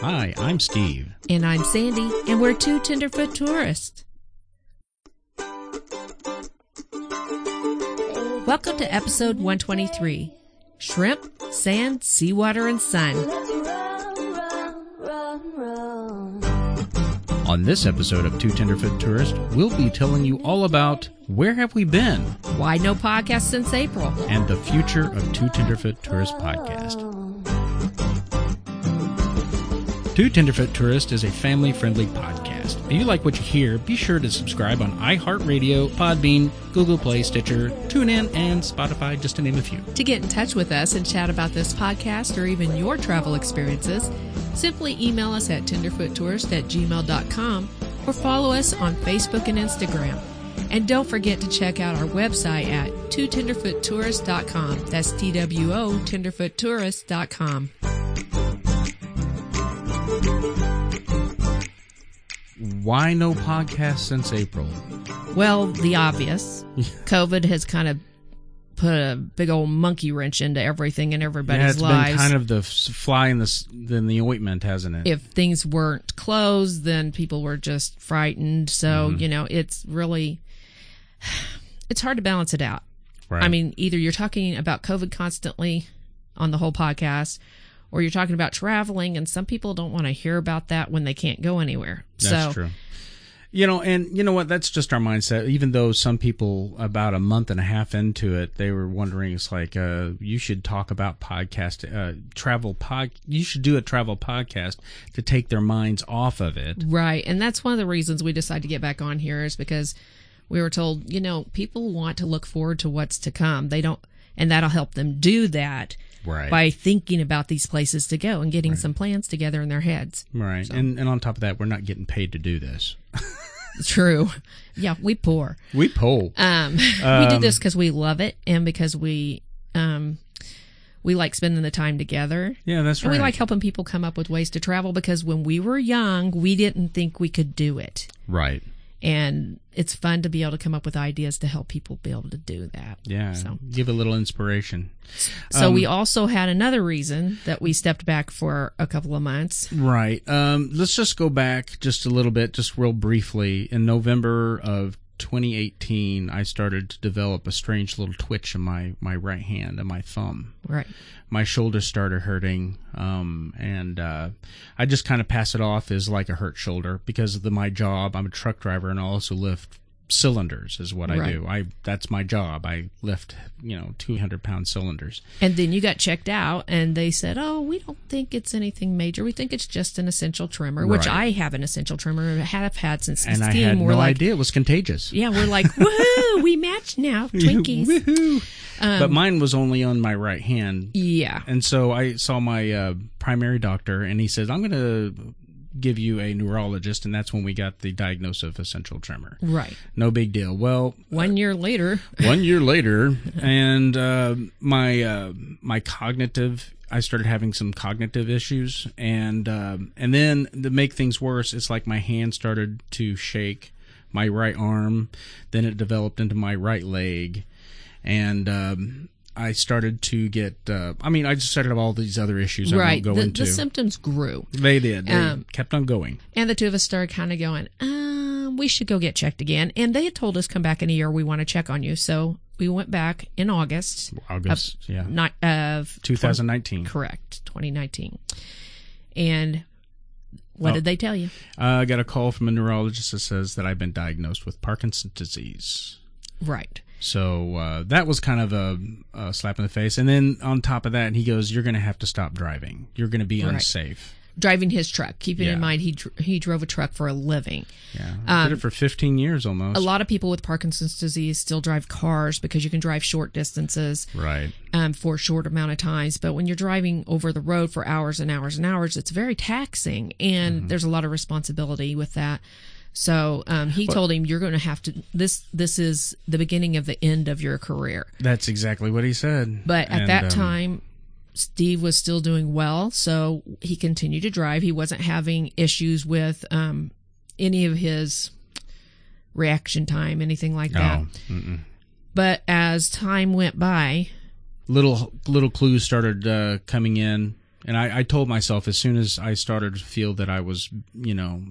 Hi, I'm Steve. And I'm Sandy, and we're two Tenderfoot tourists. Welcome to episode 123 Shrimp, Sand, Seawater, and Sun. On this episode of Two Tenderfoot Tourists, we'll be telling you all about where have we been Why no podcast since April? and the future of Two Tenderfoot Tourist podcast. Two Tenderfoot Tourist is a family-friendly podcast. If you like what you hear, be sure to subscribe on iHeartRadio, Podbean, Google Play, Stitcher, TuneIn, and Spotify, just to name a few. To get in touch with us and chat about this podcast or even your travel experiences, simply email us at tenderfoottourist at gmail.com or follow us on Facebook and Instagram. And don't forget to check out our website at twotenderfoottourist.com. That's T-W-O, tenderfoottourist.com. Why no podcast since April? Well, the obvious. COVID has kind of put a big old monkey wrench into everything and everybody's yeah, it's lives. been kind of the fly in the in the ointment, hasn't it? if things weren't closed, then people were just frightened. So, Mm-hmm. you know, it's really it's hard to balance it out. right. I mean, either you're talking about COVID constantly on the whole podcast or you're talking about traveling and some people don't want to hear about that when they can't go anywhere. That's so, true. You know, and you know what? That's just our mindset. Even though some people, about a month and a half into it, they were wondering, it's like, uh, you should talk about podcast, uh, travel pod. You should do a travel podcast to take their minds off of it. Right. And that's one of the reasons we decided to get back on here is because we were told, you know, people want to look forward to what's to come. They don't, and that'll help them do that Right. by thinking about these places to go and getting some plans together in their heads. Right. And and on top of that, we're not getting paid to do this. True. Yeah, we poor. We poll. Um, we do this because we love it and because we, um, we like spending the time together. yeah, that's right. And right. we like helping people come up with ways to travel because when we were young, we didn't think we could do it. right. And it's fun to be able to come up with ideas to help people be able to do that. Yeah. So, Give a little inspiration. so Um, we also had another reason that we stepped back for a couple of months. Right. Um, let's just go back just a little bit, just real briefly. In November of 2018, I started to develop a strange little twitch in my, my right hand and my thumb. Right. My shoulder started hurting, um, and uh, I just kind of pass it off as like a hurt shoulder because of the, my job. I'm a truck driver and I also lift cylinders is what I do. I that's my job. I lift you know 200 pound cylinders. And then you got checked out, and they said, "Oh, we don't think it's anything major. We think it's just an essential tremor." Which Right. I have an essential tremor, and have had since And I had we're no like, idea it was contagious. yeah, we're like, woohoo, we match now, Twinkies. Woohoo. Um, but mine was only on my right hand. yeah, And so I saw my uh, primary doctor, and he says, I'm going to give you a neurologist. And that's when we got the diagnosis of essential tremor. right. No big deal. Well, One year later, one year later, and uh, my uh, my cognitive, I started having some cognitive issues, and um, and then to make things worse, it's like my hand started to shake, my right arm, then it developed into my right leg, and um, I started to get. Uh, I mean, I just started all these other issues. I right, won't go the, into. the symptoms grew. they did. They Um, kept on going. And the two of us started kind of going, um, we should go get checked again. And they had told us, come back in a year, we want to check on you. So we went back in August August, yeah, not, of 2019. correct, 2019. And what Oh. did they tell you? Uh, I got a call from a neurologist that says that I've been diagnosed with Parkinson's disease. Right. So uh, that was kind of a, a slap in the face. And then on top of that, he goes, "You're going to have to stop driving. You're going to be Right. unsafe." Driving his truck, keeping Yeah. in mind he dr- he drove a truck for a living. Yeah, I did it for 15 years almost. Um, A lot of people with Parkinson's disease still drive cars because you can drive short distances. right. um, for a short amount of times. But when you're driving over the road for hours and hours and hours, it's very taxing, and Mm-hmm. there's a lot of responsibility with that. So um, he told him, "You're going to have to this. This is the beginning of the end of your career." That's exactly what he said. But at And, that um, time, Steve was still doing well, so he continued to drive. He wasn't having issues with um, any of his reaction time, anything like that. oh. But as time went by, little little clues started uh, coming in And I, I told myself as soon as I started to feel that I was, you know,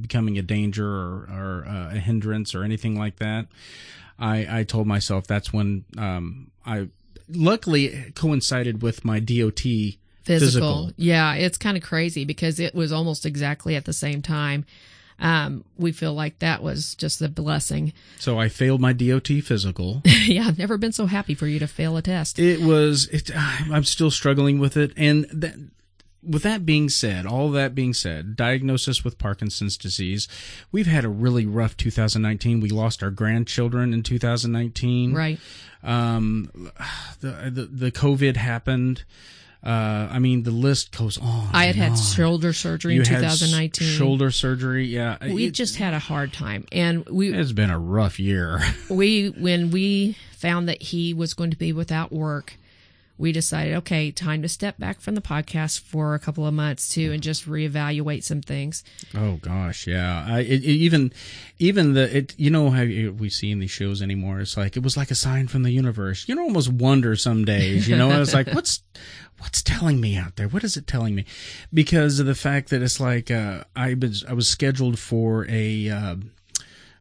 becoming a danger or, or uh, a hindrance or anything like that, I, I told myself that's when um, I luckily coincided with my DOT Physical. Physical. Yeah, it's kind of crazy because it was almost exactly at the same time. Um, we feel like that was just a blessing. So I failed my DOT physical. yeah, I've never been so happy for you to fail a test. It was. It, I'm still struggling with it, and that, with that being said, all that being said, diagnosis with Parkinson's disease, we've had a really rough 2019. We lost our grandchildren in 2019. right. Um, the the, the COVID happened. Uh, I mean, the list goes on. I had had on. shoulder surgery You in had 2019. shoulder surgery. Yeah, we it, just had a hard time, and we it's been a rough year. we when we found that he was going to be without work we decided okay time to step back from the podcast for a couple of months too and just reevaluate some things Oh gosh, yeah. I it, it even even the it you know how we see in these shows anymore. It's like it was like a sign from the universe. You know, almost wonder some days. You know, it's like what's what's telling me out there? What is it telling me? Because of the fact that it's like uh, I was I was scheduled for a. Uh,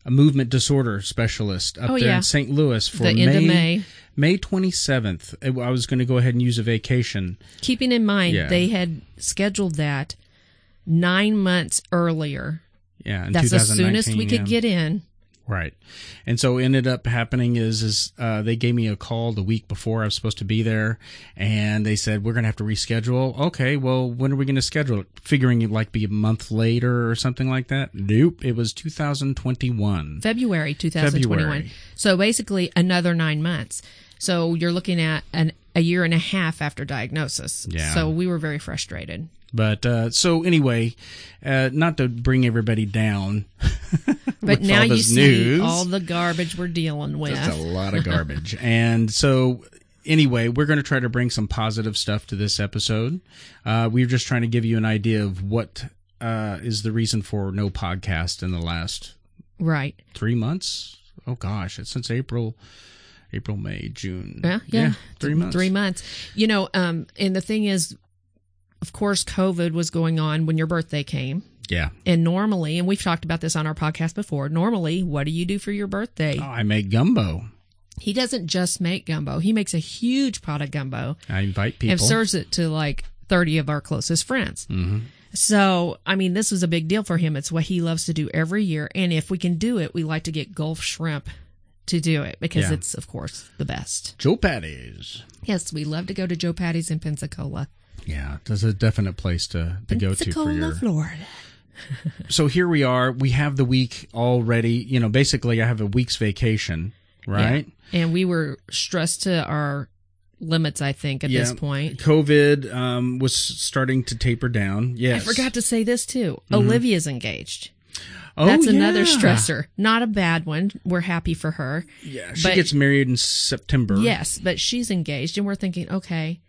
a movement disorder specialist up Oh, there yeah. in St. Louis for The end of May. May 27th. I was going to go ahead and use a vacation. keeping in mind Yeah. they had scheduled that nine months earlier Yeah, in that's the soonest 2019, we could get in Right. And so ended up happening is is uh, they gave me a call the week before I was supposed to be there, and they said we're gonna have to reschedule. Okay, well when are we gonna schedule it? Figuring it like be a month later or something like that. Nope, it was 2021. february 2021 February. so basically another nine months so you're looking at an a year and a half after diagnosis Yeah. so we were very frustrated But uh, so anyway, uh, not to bring everybody down, but now you see news. all the garbage we're dealing with Just a lot of garbage. and so, anyway, we're going to try to bring some positive stuff to this episode. Uh, we're just trying to give you an idea of what uh, is the reason for no podcast in the last right three months. Oh gosh, it's since April, April, May, June. Yeah, yeah, three months. Three months. You know, um, and the thing is, of course, COVID was going on when your birthday came. Yeah. And normally, and we've talked about this on our podcast before, normally, what do you do for your birthday? Oh, I make gumbo. He doesn't just make gumbo, he makes a huge pot of gumbo I invite people. and serves it to like 30 of our closest friends. Mm-hmm. So, I mean, this was a big deal for him. It's what he loves to do every year. And if we can do it, we like to get Gulf Shrimp to do it because Yeah. it's, of course, the best. Joe Patti's. Yes, we love to go to Joe Patti's in Pensacola. Yeah, there's a definite place to, to go to for Pensacola, your Florida. so here we are. We have the week already. You know, basically, I have a week's vacation, right? Yeah. And we were stressed to our limits, I think, at this point. COVID um, was starting to taper down. Yes, I forgot to say this too. Olivia's engaged. Oh, That's another stressor. Not a bad one. We're happy for her. Yeah, she But- gets married in September. Yes, but she's engaged and we're thinking, okay,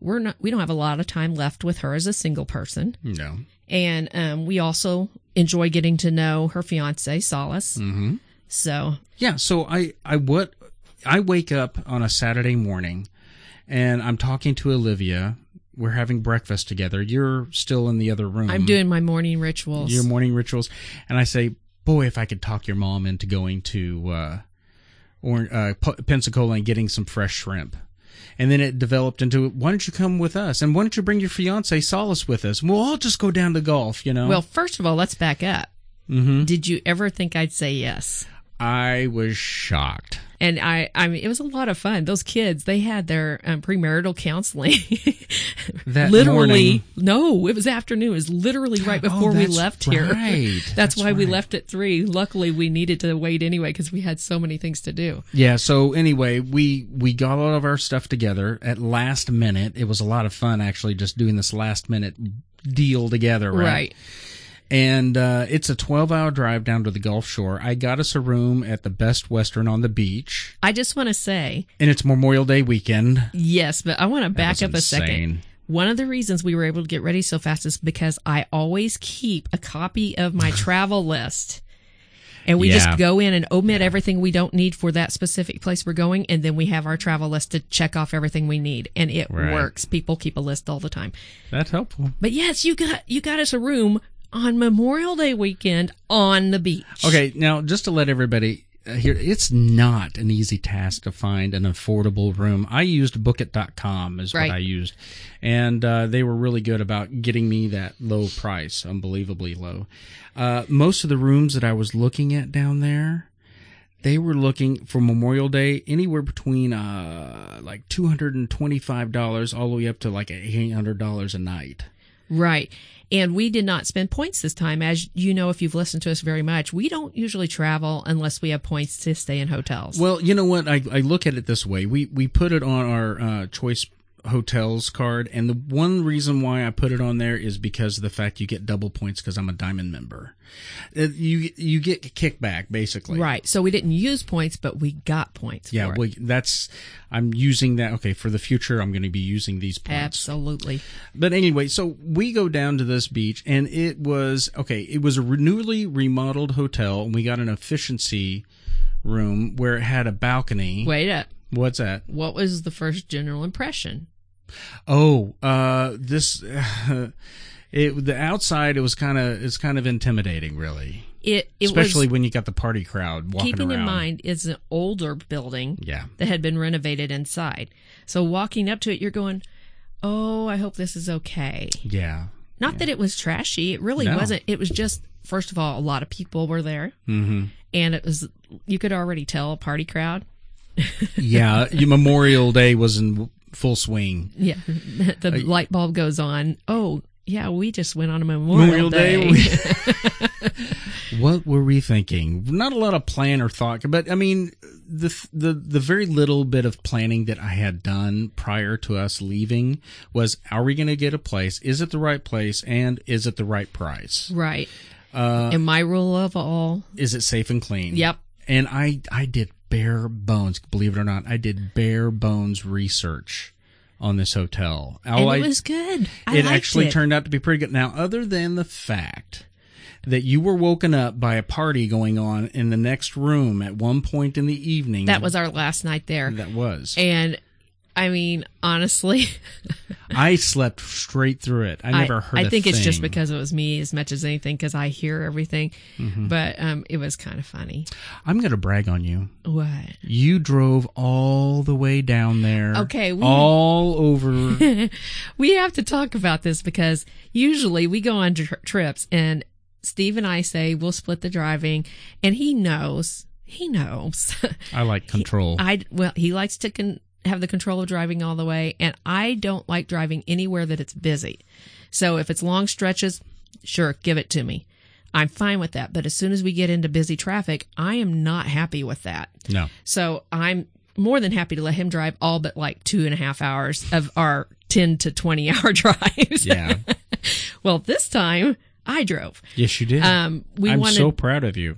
we're not we don't have a lot of time left with her as a single person. No. And um, we also enjoy getting to know her fiance, Solace. Mm-hmm. So Yeah. So I, I what I wake up on a Saturday morning, and I'm talking to Olivia. We're having breakfast together. You're still in the other room. I'm doing my morning rituals. your morning rituals, and I say, "Boy, if I could talk your mom into going to uh, or uh, P- Pensacola and getting some fresh shrimp." And then it developed into, "Why don't you come with us? And why don't you bring your fiance Solace with us? We'll all just go down to Gulf." You know. Well, first of all, let's back up. Mm-hmm. Did you ever think I'd say yes? I was shocked. And I, I mean, it was a lot of fun. Those kids, they had their um, premarital counseling. That literally, morning- no, it was afternoon. It was literally right Oh, before we that's left here. That's, That's why we left at three. Luckily, we needed to wait anyway because we had so many things to do. Yeah. So anyway, we we got all of our stuff together at last minute. It was a lot of fun actually, just doing this last minute deal together. Right. Right. And uh, it's a twelve hour drive down to the Gulf Shore. I got us a room at the Best Western on the beach, I just want to say and it's Memorial Day weekend. yes, but I want to back up a second. One of the reasons we were able to get ready so fast is because I always keep a copy of my travel list. And we Yeah. just go in and omit everything we don't need for that specific place we're going. And then we have our travel list to check off everything we need. And it Right. works. People keep a list all the time. That's helpful. But yes, you got, you got us a room on Memorial Day weekend on the beach. Okay, now just to let everybody uh, hear, it's not an easy task to find an affordable room. I used bookit.com is Right. what I used. And uh, they were really good about getting me that low price, unbelievably low. Uh, most of the rooms that I was looking at down there, they were looking for Memorial Day anywhere between uh, like $225 all the way up to like $800 a night. Right. And we did not spend points this time. As you know, if you've listened to us very much, we don't usually travel unless we have points to stay in hotels. Well, you know what? I, I look at it this way. We we put it on our uh, choice hotels card, and the one reason why I put it on there is because of the fact you get double points because I'm a diamond member. Uh, you you get kickback basically. right. So we didn't use points, but we got points. Yeah. Well, that's I'm using that. Okay, for the future, I'm going to be using these points. Absolutely. But anyway, so we go down to this beach, and it was okay. It was a newly remodeled hotel, and we got an efficiency room where it had a balcony. Wait up. What's that? What was the first general impression? Oh, uh, this, it, the outside, it was kind of, it's kind of intimidating, really. It, it Especially was, when you got the party crowd walking keeping around. in mind, it's an older building Yeah. that had been renovated inside. So walking up to it, you're going, oh, I hope this is okay. Yeah. Not that it was trashy. It really No. wasn't. It was just, first of all, a lot of people were there. hmm And it was, you could already tell a party crowd. Yeah. Memorial Day was in full swing. Yeah. the light bulb goes on. Oh, yeah, we just went on a Memorial, Memorial Day, Day. what were we thinking? Not a lot of plan or thought, but I mean, the the the very little bit of planning that I had done prior to us leaving was: Are we going to get a place? Is it the right place? And is it the right price? right. Uh, and my rule of all. is it safe and clean? Yep. And I I did bare bones, believe it or not, I did bare bones research on this hotel. All and I- it was good. I it actually it. turned out to be pretty good. Now, other than the fact that you were woken up by a party going on in the next room at one point in the evening, That was our last night there. that was. And I mean, honestly, I slept straight through it. I never heard. I think it's just because it was me as much as anything because I hear everything. Mm-hmm. But um, it was kind of funny. I'm going to brag on you. What? You drove all the way down there. Okay, we- all over. We have to talk about this because usually we go on tr- trips and Steve and I say we'll split the driving, and he knows. He knows. I like control. I well, he likes to con- have the control of driving all the way, and I don't like driving anywhere that it's busy. So if it's long stretches, sure, give it to me. I'm fine with that. But as soon as we get into busy traffic, I am not happy with that. no. So I'm more than happy to let him drive all but like two and a half hours of our 10 to 20 hour drives. Yeah. well, this time I drove. Yes, you did. Um, we I'm wanted, so proud of you.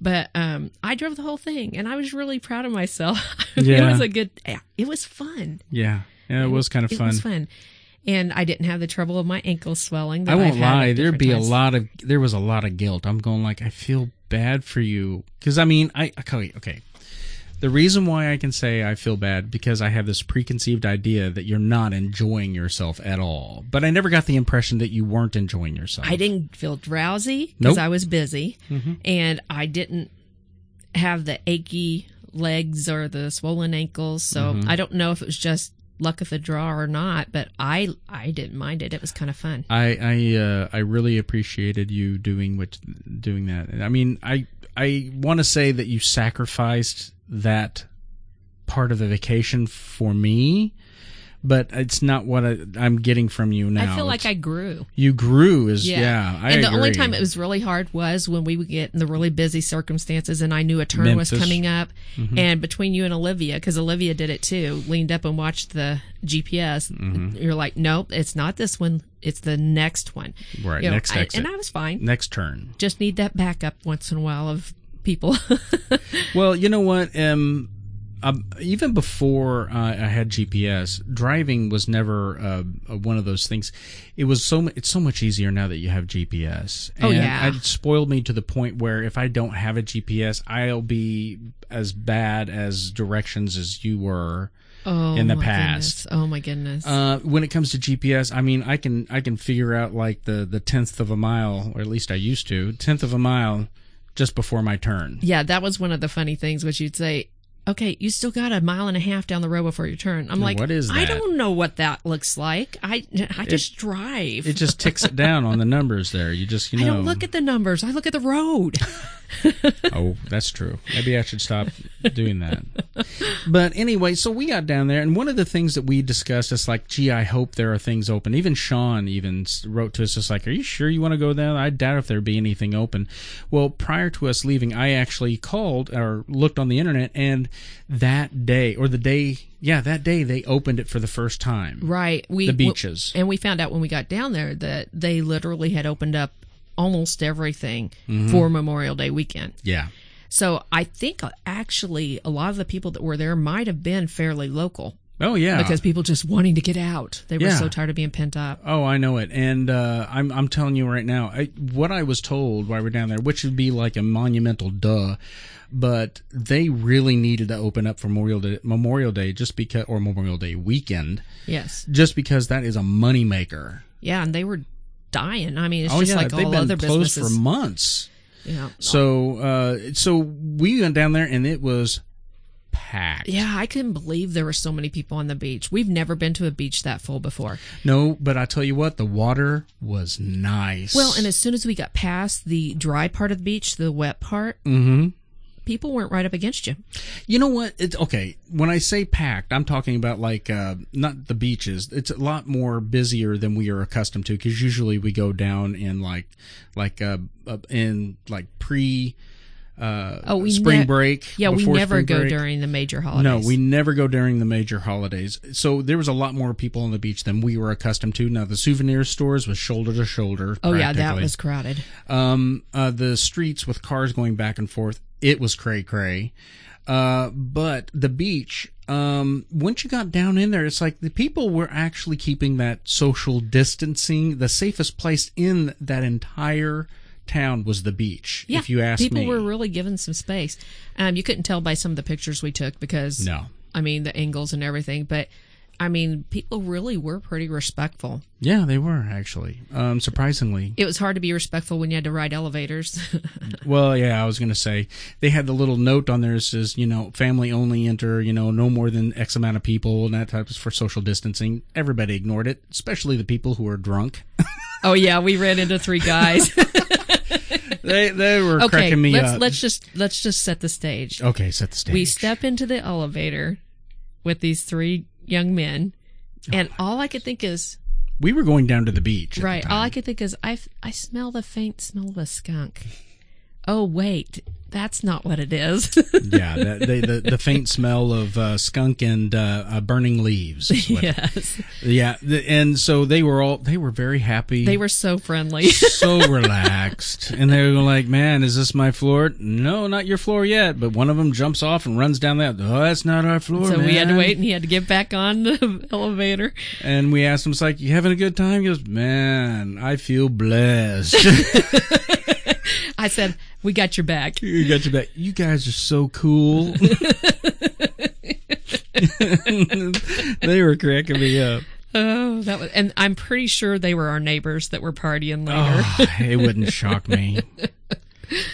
But um, I drove the whole thing, and I was really proud of myself. Yeah. it was a good. It was fun. Yeah. Yeah, it was kind of It fun. It was fun, and I didn't have the trouble of my ankles swelling. That I won't lie. There'd be a lot of there was a lot of guilt. I'm going like I feel bad for you because I mean I okay okay. The reason why I can say I feel bad because I have this preconceived idea that you're not enjoying yourself at all. But I never got the impression that you weren't enjoying yourself. I didn't feel drowsy because Nope. I was busy, Mm-hmm. and I didn't have the achy legs or the swollen ankles. So Mm-hmm. I don't know if it was just luck of the draw or not, but I I didn't mind it. It was kind of fun. I I uh, I really appreciated you doing what doing that. I mean, I I want to say that you sacrificed that part of the vacation for me, but it's not what I, I'm getting from you now. I feel like It's- I grew. you grew is yeah. I and the only time it was really hard was when we would get in the really busy circumstances and I knew a turn was Memphis. Mm-hmm. coming up. And between you and Olivia, because Olivia did it too, leaned up and watched the GPS. Mm-hmm. You're like, nope, it's not this one. It's the next one. Right, You know, next I- exit. and I was fine. next turn. Just need that backup once in a while of people. Well, you know what? Um, even before uh, I had GPS, driving was never uh, uh, one of those things. It was so mu- it's so much easier now that you have GPS. Oh, And yeah. it spoiled me to the point where if I don't have a GPS, I'll be as bad as directions as you were. Oh, in the my past. goodness. Oh my goodness. Uh, when it comes to GPS, I mean, I can I can figure out like the the tenth of a mile, or at least I used to, tenth of a mile, just before my turn. yeah, that was one of the funny things, which you'd say, okay, you still got a mile and a half down the road before your turn. I'm like, what is I don't know what that looks like. I I just drive. It just ticks it down on the numbers there. You just you know. I don't look at the numbers. I look at the road. oh, that's true. Maybe I should stop doing that. But anyway, so we got down there, and one of the things that we discussed is like, gee, I hope there are things open. Even Sean even wrote to us, just like, are you sure you want to go there? I doubt if there'd be anything open. Well, prior to us leaving, I actually called or looked on the internet, and that day or the day, yeah, that day they opened it for the first time. Right. We The beaches. and we found out when we got down there that they literally had opened up almost everything Mm-hmm. for Memorial Day weekend. Yeah. So I think uh, actually a lot of the people that were there might have been fairly local Oh yeah. because people just wanting to get out. They were Yeah. so tired of being pent up. Oh, I know it, and uh, I'm I'm telling you right now, I, what I was told while we we're down there, which would be like a monumental duh, but they really needed to open up for Memorial Day, Memorial Day just because, or Memorial Day weekend, Yes. just because that is a moneymaker. Yeah, and they were dying. I mean, it's oh just yeah, like they've all been other closed businesses. for months. yeah. So, uh, so we went down there, and it was packed. Yeah, I couldn't believe there were so many people on the beach. We've never been to a beach that full before. No, but I tell you what, the water was nice. Well, and as soon as we got past the dry part of the beach, the wet part, mm-hmm. people weren't right up against you. You know what? It's okay. When I say packed, I'm talking about like uh, not the beaches. It's a lot more busier than we are accustomed to because usually we go down in like like uh, uh in like pre uh Oh, we spring ne- break. Yeah, we never go break. during the major holidays. No, we never go during the major holidays. So there was a lot more people on the beach than we were accustomed to. Now the souvenir stores was shoulder to shoulder. Oh yeah, that was crowded. Um, uh, the streets with cars going back and forth, it was cray cray. Uh, but the beach, um, once you got down in there, it's like the people were actually keeping that social distancing. The safest place in that entire town was the beach. Yeah, if you ask people me, were really given some space. Um, you couldn't tell by some of the pictures we took because no. I mean the angles and everything, but I mean people really were pretty respectful. Yeah, they were actually. Um, surprisingly. It was hard to be respectful when you had to ride elevators. Well, yeah, I was going to say they had the little note on there that says, you know, family only enter, you know, no more than X amount of people, and that type is for social distancing. Everybody ignored it, especially the people who were drunk. oh yeah, we ran into three guys. they they were okay, cracking me let's up. let's just let's just set the stage. okay, set the stage. We step into the elevator with these three young men, oh and all I could think is We were going down to the beach. at the right. All I could think is I I smell the faint smell of a skunk. Oh wait, that's not what it is. yeah, the, the, the the faint smell of uh, skunk and uh, uh, burning leaves. yes, Yeah, and so they were all they were very happy. they were so friendly. so relaxed, and they were like, "Man, is this my floor? No, not your floor yet." But one of them jumps off and runs down that. Oh, that's not our floor. so we had to wait, and he had to get back on the elevator. And we asked him, "It's like you having a good time?" He goes, "Man, I feel blessed." I said, "We got your back." you got your back. You guys are so cool. they were cracking me up. Oh, that was, and I'm pretty sure they were our neighbors that were partying later. Oh, it wouldn't shock me.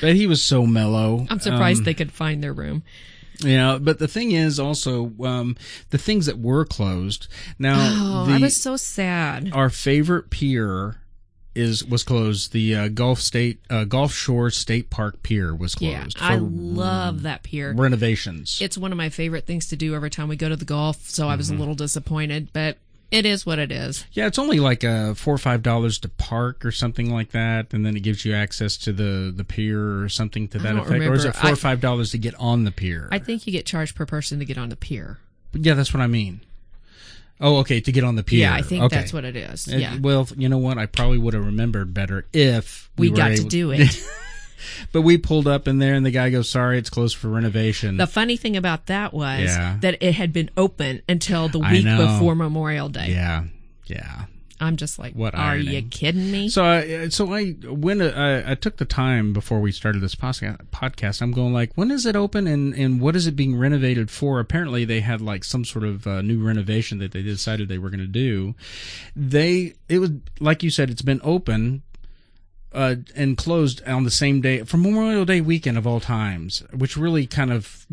But he was so mellow. I'm surprised Um, they could find their room. Yeah, but the thing is also um, the things that were closed. Now, Oh, the, I was so sad. our favorite pier is was closed. The uh, Gulf State uh, Gulf Shore State Park Pier was closed. Yeah, I love that pier. renovations. It's one of my favorite things to do every time we go to the Gulf. So I was Mm-hmm. a little disappointed, but it is what it is. yeah, it's only like uh, four or five dollars to park or something like that, and then it gives you access to the the pier or something to that effect. Or is it four I- or five dollars to get on the pier? I think you get charged per person to get on the pier. But yeah, that's what I mean. Oh, okay, to get on the pier. Yeah, I think Okay. that's what it is. It- yeah. Well, you know what? I probably would have remembered better if We, were got to able- do it. but we pulled up in there, and the guy goes, "Sorry, it's closed for renovation." The funny thing about that was Yeah. that it had been open until the week before Memorial Day. yeah, yeah. I'm just like, What are irony. you kidding me? So I so I when uh, I took the time before we started this podcast. I'm going like, when is it open and and what is it being renovated for? Apparently, they had like some sort of uh, new renovation that they decided they were going to do. They it was like you said, it's been open. Uh, and closed on the same day for Memorial Day weekend of all times, which really kind of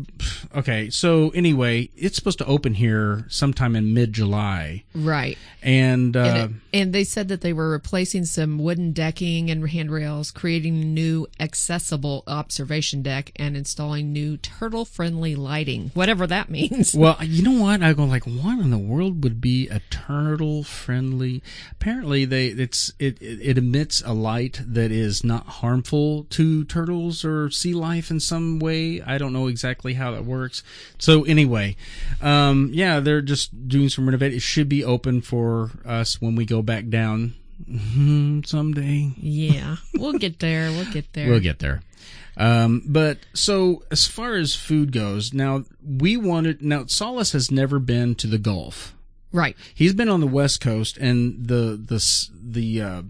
okay. So anyway, it's supposed to open here sometime in mid July, right. and, uh, And, it- and they said that they were replacing some wooden decking and handrails, creating a new accessible observation deck, and installing new turtle friendly lighting, whatever that means. Well, you know what? I go like, what in the world would be a turtle friendly? Apparently, they it's it it it emits a light that is not harmful to turtles or sea life in some way. I don't know exactly how that works. So anyway, um, yeah, they're just doing some renovation. It should be open for us when we go back down someday. Yeah, we'll get there. We'll get there. We'll get there. Um, but so as far as food goes, now we wanted. Now Solace has never been to the Gulf. right. He's been on the West Coast, and the the the uh,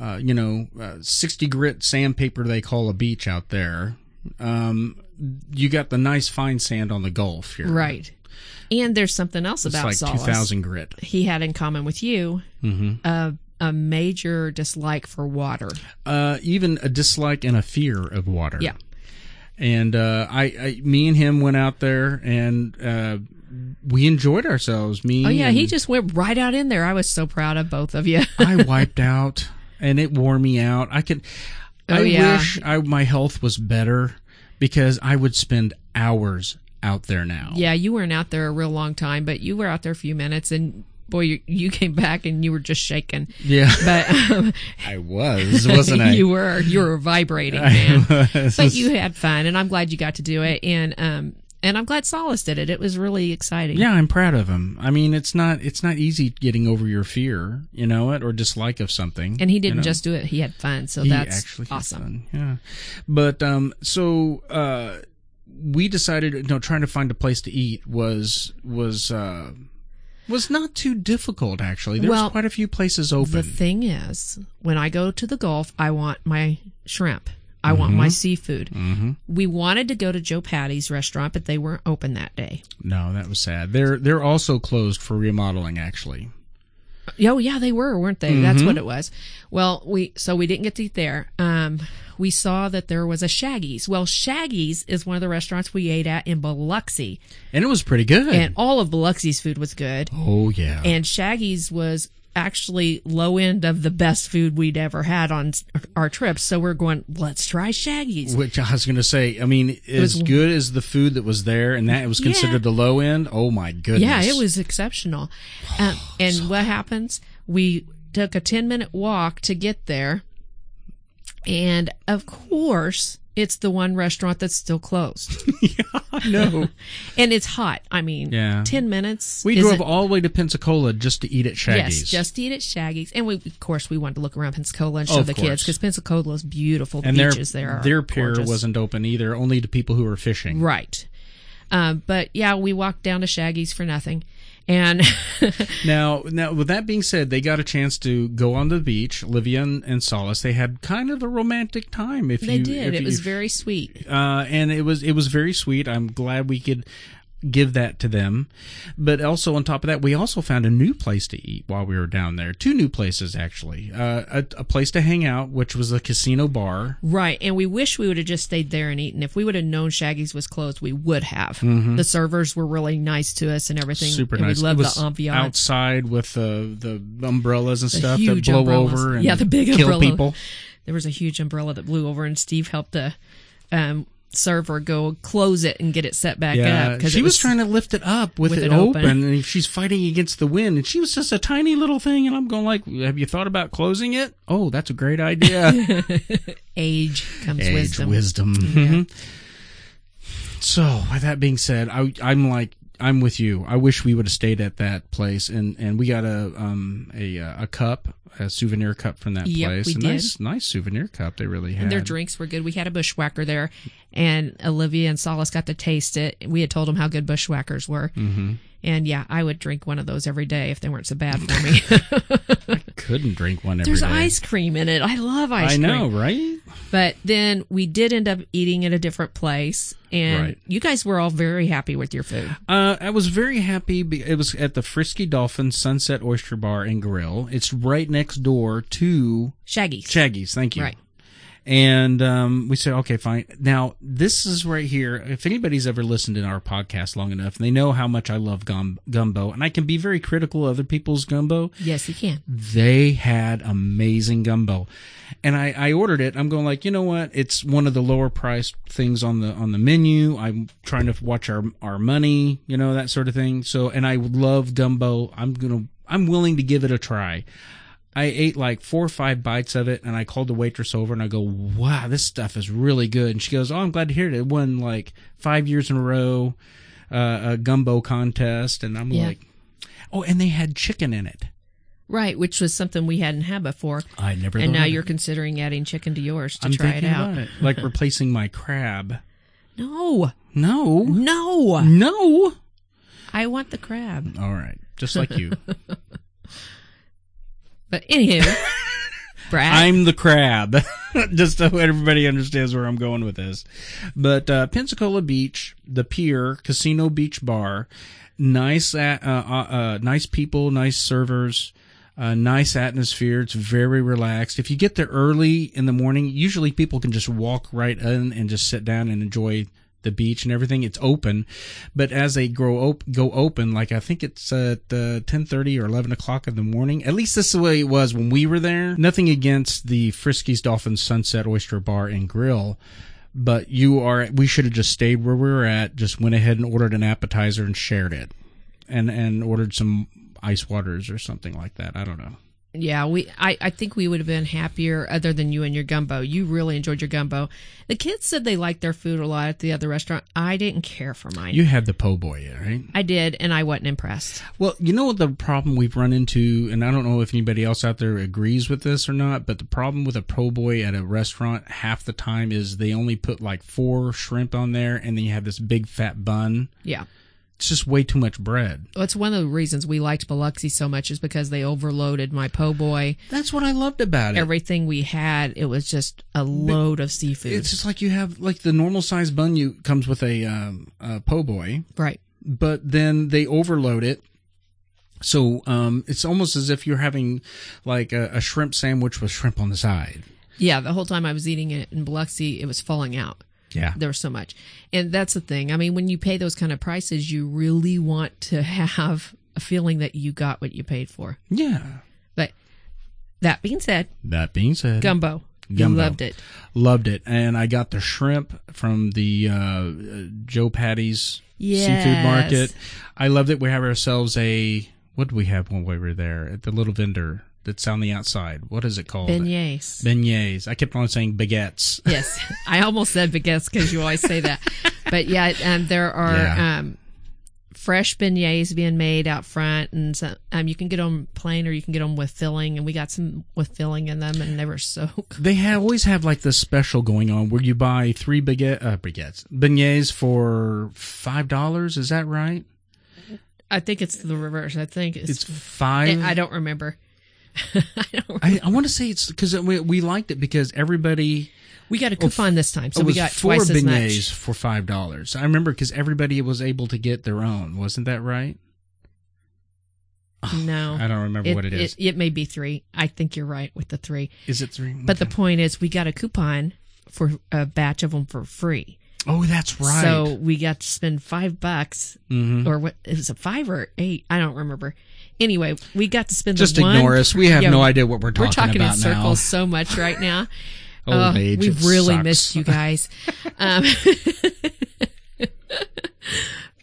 uh, you know uh, sixty grit sandpaper they call a beach out there. Um, you got the nice fine sand on the Gulf here. Right. And there's something else It's about like Solace. two thousand grit. He had in common with you Mm-hmm. a, a major dislike for water. Uh, even a dislike and a fear of water. Yeah. and uh, I, I, me and him went out there, and uh, we enjoyed ourselves. Me, Oh yeah, he just went right out in there. I was so proud of both of you. I wiped out, and it wore me out. I could, Oh, I yeah. wish I, my health was better because I would spend hours out there now. yeah, you weren't out there a real long time, but you were out there a few minutes, and boy, you, you came back and you were just shaking. yeah, But um, I was, wasn't I? you were you were vibrating, man. but you had fun, and I'm glad you got to do it. And um, and I'm glad Solace did it. It was really exciting. Yeah, I'm proud of him. I mean, it's not it's not easy getting over your fear, you know it, or dislike of something. And he didn't you know? just do it; he had fun. So He that's actually awesome. Yeah, but um, so uh, we decided, you know, trying to find a place to eat was was uh was not too difficult. Actually, There's Well, quite a few places open. The thing is, when I go to the Gulf, I want my shrimp. I want my seafood. mm-hmm. We wanted to go to Joe Patti's restaurant, but they weren't open that day. No, that was sad. They're they're also closed for remodeling. Actually, Oh yeah, they were, weren't they? Mm-hmm. That's what it was. Well, we so we didn't get to eat there. Um, we saw that there was a Shaggy's. Well, Shaggy's is one of the restaurants we ate at in Biloxi, and it was pretty good. and all of Biloxi's food was good. oh yeah, And Shaggy's was actually low end of the best food we'd ever had on our trips. So we're going, let's try Shaggy's. Which I was going to say, I mean, as was- good as the food that was there, and that was considered Yeah. the low end. Oh my goodness! Yeah, it was exceptional. Um, and what happens? We took a 10 minute walk to get there. And of course, it's the one restaurant that's still closed. yeah, no. and it's hot. I mean, Yeah. 10 minutes. We drove all the way to Pensacola just to eat at Shaggy's. Yes, just eat at Shaggy's. And we, of course, we wanted to look around Pensacola and show Oh, the kids because Pensacola is beautiful. The and their beaches there are their pier gorgeous. wasn't open either, only to people who were fishing. Right. Um, but yeah, we walked down to Shaggy's for nothing. And Now, now with that being said, they got a chance to go on the beach. Olivia and, and Solace, they had kind of a romantic time. If they you, did. if It was you- very sweet. uh, and it was it was very sweet. I'm glad we could give that to them. But also on top of that, we also found a new place to eat while we were down there. Two new places actually. Uh, a, a place to hang out, which was a casino bar. Right. And we wish we would have just stayed there and eaten. If we would have known Shaggy's was closed, we would have. The servers were really nice to us and everything. Mm-hmm. Super and nice. We loved the ambiance. outside with the the umbrellas and The stuff that blow umbrellas. over and Yeah, the big kill umbrella. people. There was a huge umbrella that blew over, and Steve helped the um, server go close it and get it set back Yeah, up. 'cause she it was, trying to lift it up with, with it, it open, open. and she's fighting against the wind, and she was just a tiny little thing, and I'm going like, "Have you thought about closing it? Oh, that's a great idea." age comes Age, wisdom. wisdom. Mhm. So, with that being said, I, I'm like, I'm with you. I wish we would have stayed at that place, and, and we got a um a uh, a cup a souvenir cup from that Yep, place. we a did. nice, nice souvenir cup they really had. And their drinks were good. We had a bushwhacker there, and Olivia and Solace got to taste it. We had told them how good bushwhackers were. Mm-hmm. And yeah, I would drink one of those every day if they weren't so bad for me. I Couldn't drink one every There's day. ice cream in it. I love ice I cream. I know, right? But then we did end up eating at a different place, and Right. you guys were all very happy with your food. Uh, I was very happy. It was at the Frisky Dolphin Sunset Oyster Bar and Grill. It's right next door to Shaggy's. Shaggy's. Thank you. Right. And um, we said, okay, fine. Now, this is right here. If anybody's ever listened to our podcast long enough, they know how much I love gum- gumbo, and I can be very critical of other people's gumbo. Yes, you can. They had amazing gumbo, and I, I ordered it. I'm going like, you know what? It's one of the lower priced things on the on the menu. I'm trying to watch our our money, you know that sort of thing. So, and I love gumbo. I'm gonna I'm willing to give it a try. I ate like four or five bites of it, and I called the waitress over, and I go, "Wow, this stuff is really good." And she goes, "Oh, I'm glad to hear it. It won like five years in a row uh, a gumbo contest." And I'm Yeah. like, "Oh, and they had chicken in it." Right, which was something we hadn't had before. I never. And now you're considering adding chicken to yours to I'm try it out. it, like replacing my crab. No, No, no. no. I want the crab. All right, just like you. But anywho, Brad, I'm the crab. Just so everybody understands where I'm going with this. But uh, Pensacola Beach, the Pier Casino Beach Bar, nice, uh, uh, uh, nice people, nice servers. Uh, nice atmosphere. It's very relaxed. If you get there early in the morning, usually people can just walk right in and just sit down and enjoy the beach and everything. It's open, but as they grow op- go open, like I think it's at uh, ten thirty or eleven o'clock in the morning. At least this is the way it was when we were there. Nothing against the Friskies Dolphin Sunset Oyster Bar and Grill, but you are. We should have just stayed where we were at. Just went ahead and ordered an appetizer and shared it, and and ordered some ice waters or something like that. I don't know. Yeah, we I, I think we would have been happier other than you and your gumbo. You really enjoyed your gumbo. The kids said they liked their food a lot at the other restaurant. I didn't care for mine. You had the po' boy, right? I did, and I wasn't impressed. Well, you know what the problem we've run into, and I don't know if anybody else out there agrees with this or not, but the problem with a po' boy at a restaurant half the time is they only put like four shrimp on there, and then you have this big fat bun. Yeah. It's just way too much bread. Well, it's one of the reasons we liked Biloxi so much is because they overloaded my po' boy. That's what I loved about it. Everything we had, it was just a load of seafood. it's just like you have like the normal size bun you comes with a, um, a po' boy, right. but then they overload it. So um, it's almost as if you're having like a, a shrimp sandwich with shrimp on the side. Yeah, the whole time I was eating it in Biloxi, it was falling out. Yeah. There was so much. And that's the thing. I mean, when you pay those kind of prices, you really want to have a feeling that you got what you paid for. Yeah. But that being said, That being said, gumbo. You Gumbo. loved it. loved it, and I got the shrimp from the uh, uh, Joe Patti's Yes. seafood market. I loved it. We have ourselves a what did we have when we were there at the little vendor that's on the outside? What is it called? Beignets. Beignets. I kept on saying baguettes. Yes, I almost said baguettes because you always say that. But yeah, um, there are Yeah. um, fresh beignets being made out front, and so, um, you can get them plain or you can get them with filling. And we got some with filling in them, and they were so good. They have, always have like this special going on where you buy three baguette, uh, baguettes, beignets for five dollars. Is that right? I think it's the reverse. I think it's. It's five. I don't remember. I. I, I want to say it's because we, we liked it because everybody We got a coupon this time, so we got four twice as beignets much. for five dollars. I remember because everybody was able to get their own. Wasn't that right? No, I don't remember what it is. It, may be three. I think you're right with the three. Is it three? But the point is, we got a coupon for a batch of them for free. oh, that's right. So we got to spend five bucks, Mhm. or what? Is it was a five or eight? I don't remember. Anyway, we got to spend just the one- ignore us. We have Yeah, no idea what we're talking, about. We're talking about in circles so much right now. Old Uh, age, we've really sucks. missed you guys. Um,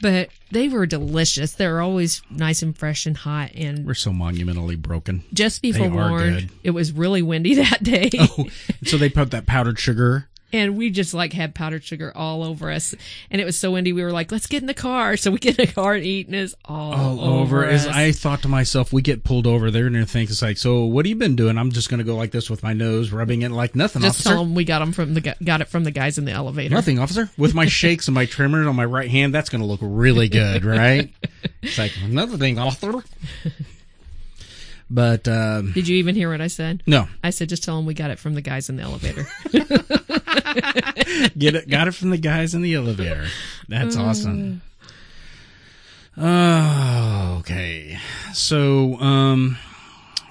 but they were delicious. They're always nice and fresh and hot. And We're so monumentally broken. just be They are forewarned, it was really windy that day. Oh, so they put that powdered sugar. And we just like had powdered sugar all over us. And it was so windy. We were like, let's get in the car. So we get in the car and eat, and it's all, all over. over. As us. I thought to myself, we get pulled over, they're gonna think it's like, so what have you been doing? I'm just gonna go like this with my nose, rubbing it like nothing, just officer. tell them we got them from the got it from the guys in the elevator. Nothing, officer. With my shakes and my tremors on my right hand, that's going to look really good, right? it's like another thing, officer. But um, Did you even hear what I said? no, I said just tell them we got it from the guys in the elevator. get it, got it from the guys in the elevator. That's awesome. Oh, okay. So, um,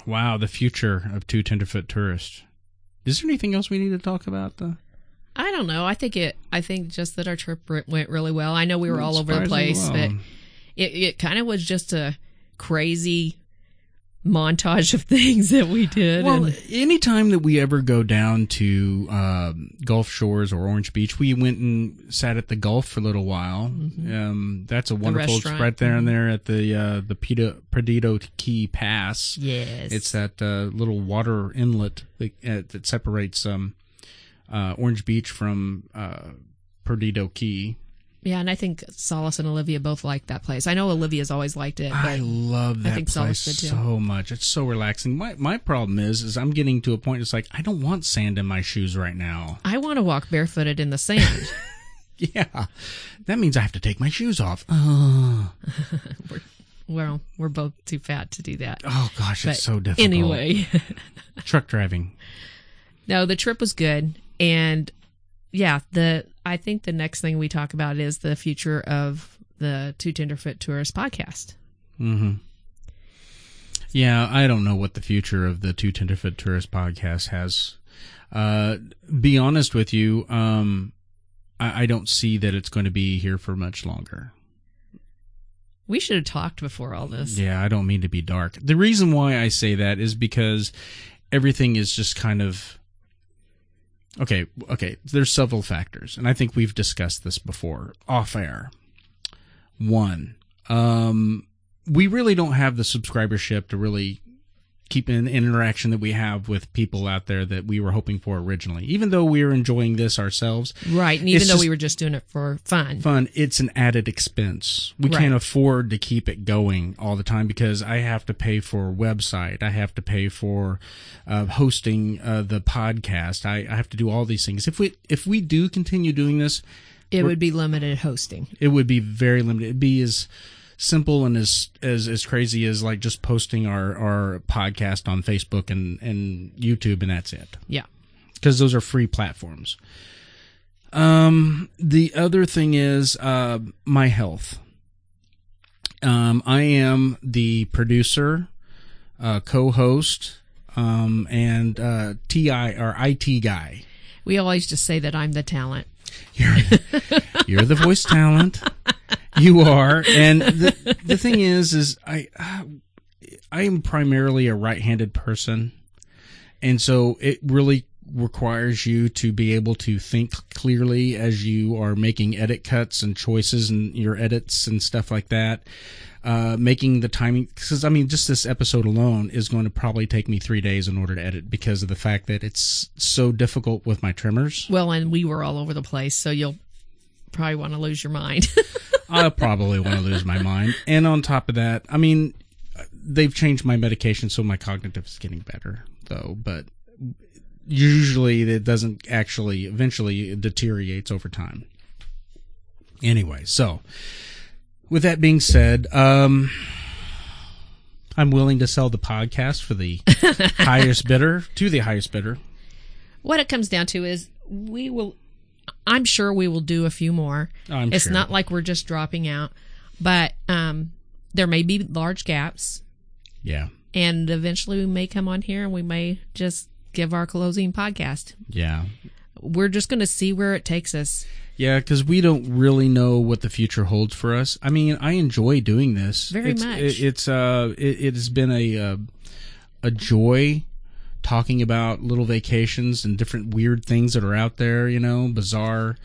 wow, the future of two tenderfoot tourists. Is there anything else we need to talk about? The I don't know. I think it. I think just that our trip went really well. I know we were all over the place, well. but it it kind of was just a crazy montage of things that we did. Well, and anytime that we ever go down to um, Gulf Shores or Orange Beach, we went and sat at the Gulf for a little while. Um, that's a wonderful. Right there and there at the uh, the Perdido, Perdido Key Pass. yes, It's that uh, little water inlet that, uh, that separates um, uh, Orange Beach from uh, Perdido Key. Yeah, and I think Solace and Olivia both liked that place. I know Olivia's always liked it. I love that I think place Solace did too. so much. It's so relaxing. My my problem is is I'm getting to a point. It's like I don't want sand in my shoes right now. I want to walk barefooted in the sand. Yeah, that means I have to take my shoes off. Oh, well, we're both too fat to do that. oh gosh, But it's so difficult. anyway, truck driving. no, the trip was good, and yeah, the I think the next thing we talk about is the future of the Two Tenderfoot Tourist podcast. hmm Yeah, I don't know what the future of the Two Tenderfoot Tourist podcast has. Uh, be honest with you, um, I, I don't see that it's going to be here for much longer. We should have talked before all this. Yeah, I don't mean to be dark. The reason why I say that is because everything is just kind of okay. Okay, there's several factors, and I think we've discussed this before off air. One, um, we really don't have the subscribership to really keep an interaction that we have with people out there that we were hoping for originally. Even though we are enjoying this ourselves, Right, and even though just- we were just doing it for fun. fun, it's an added expense. We Right. can't afford to keep it going all the time because I have to pay for a website. I have to pay for uh, hosting uh, the podcast. I, I have to do all these things. If we if we do continue doing this, It would be limited hosting. it would be very limited. It'd be as simple and as as as crazy as like just posting our our podcast on Facebook and and YouTube and that's it Yeah. because those are free platforms. Um, the other thing is uh, my health. Um, I am the producer, uh, co-host, um, and uh, TI or IT guy. We always just say that I'm the talent. You're you're the voice talent. You are, and the the thing is, is I I am primarily a right-handed person, and so it really requires you to be able to think clearly as you are making edit cuts and choices and your edits and stuff like that. Uh, making the timing, because I mean, just this episode alone is going to probably take me three days in order to edit because of the fact that it's so difficult with my tremors. Well, and we were all over the place, so you'll probably want to lose your mind. I'll probably want to lose my mind. And on top of that, I mean, they've changed my medication, so my cognitive is getting better, though. But usually, it doesn't actually. Eventually, it deteriorates over time. Anyway, so with that being said, um, I'm willing to sell the podcast for the highest bidder to the highest bidder. what it comes down to is we will I'm sure we will do a few more. I'm it's sure. not like we're just dropping out, but um there may be large gaps Yeah, and eventually we may come on here and we may just give our closing podcast. yeah. We're just going to see where it takes us. Yeah, because we don't really know what the future holds for us. I mean, I enjoy doing this Very it's, much. It, it's uh, it, it has been a uh, a joy talking about little vacations and different weird things that are out there. You know, bizarre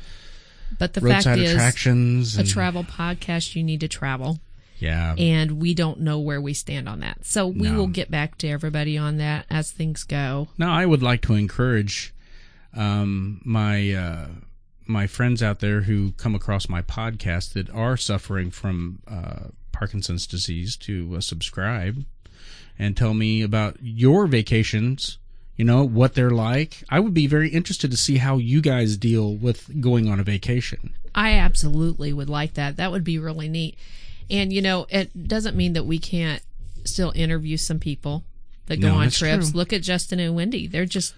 But the roadside fact is attractions. a And, travel podcast you need to travel yeah, and we don't know where we stand on that. So we No. will get back to everybody on that as things go. Now, I would like to encourage um, my uh, my friends out there who come across my podcast that are suffering from uh, Parkinson's disease to uh, subscribe and tell me about your vacations. You know what they're like. I would be very interested to see how you guys deal with going on a vacation. I absolutely would like that. That would be really neat. And you know, it doesn't mean that we can't still interview some people that go No, on trips. true. Look at Justin and Wendy. They're just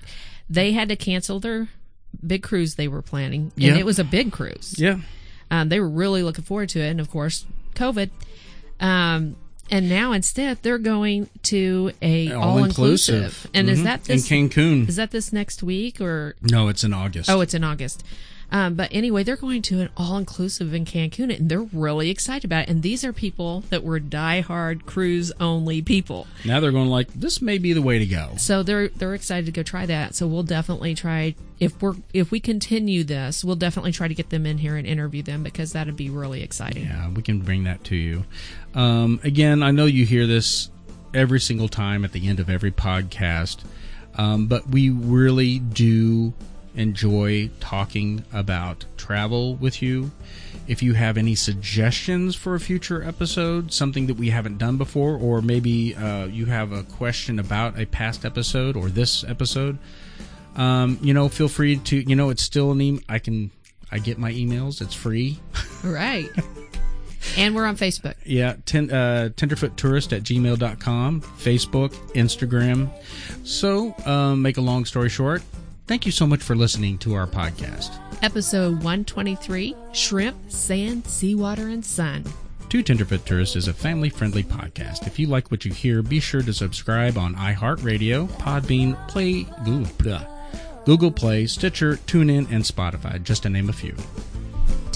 they had to cancel their big cruise they were planning, and Yeah. it was a big cruise. Yeah, Um, they were really looking forward to it, and of course, COVID. Um, and now instead they're going to a all inclusive. And is Mhm. that this? in Cancun? Is that this next week or? no, it's in August. Oh, it's in August. Um, but anyway, they're going to an all inclusive in Cancun, and they're really excited about it. And these are people that were diehard cruise only people, now they're going like this may be the way to go. so they're they're excited to go try that. So we'll definitely try if we're if we continue this, we'll definitely try to get them in here and interview them because that'd be really exciting. Yeah, we can bring that to you. Um, again, I know you hear this every single time at the end of every podcast, um, but we really do enjoy talking about travel with you. If you have any suggestions for a future episode, something that we haven't done before, or maybe uh, you have a question about a past episode or this episode, um, you know, feel free to. You know, it's still an email. I can. I get my emails. It's free. Right. and we're on Facebook. Yeah, ten, uh, tenderfoottourist at gmail.com, Facebook, Instagram. So, um, make a long story short, thank you so much for listening to our podcast. Episode 123 Shrimp, Sand, Seawater, and Sun. Two Tenderfoot Tourists is a family friendly podcast. If you like what you hear, be sure to subscribe on iHeartRadio, Podbean, Play, Google, Google Play, Stitcher, TuneIn, and Spotify, just to name a few.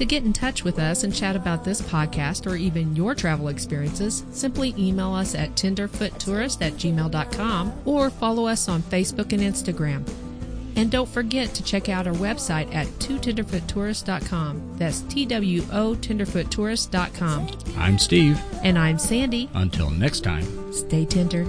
To get in touch with us and chat about this podcast or even your travel experiences, simply email us at tenderfoottourist at gmail.com or follow us on Facebook and Instagram. And don't forget to check out our website at twotenderfoottourist.com. That's T-W-O tenderfoottourist.com. I'm Steve. And I'm Sandy. Until next time. Stay tender.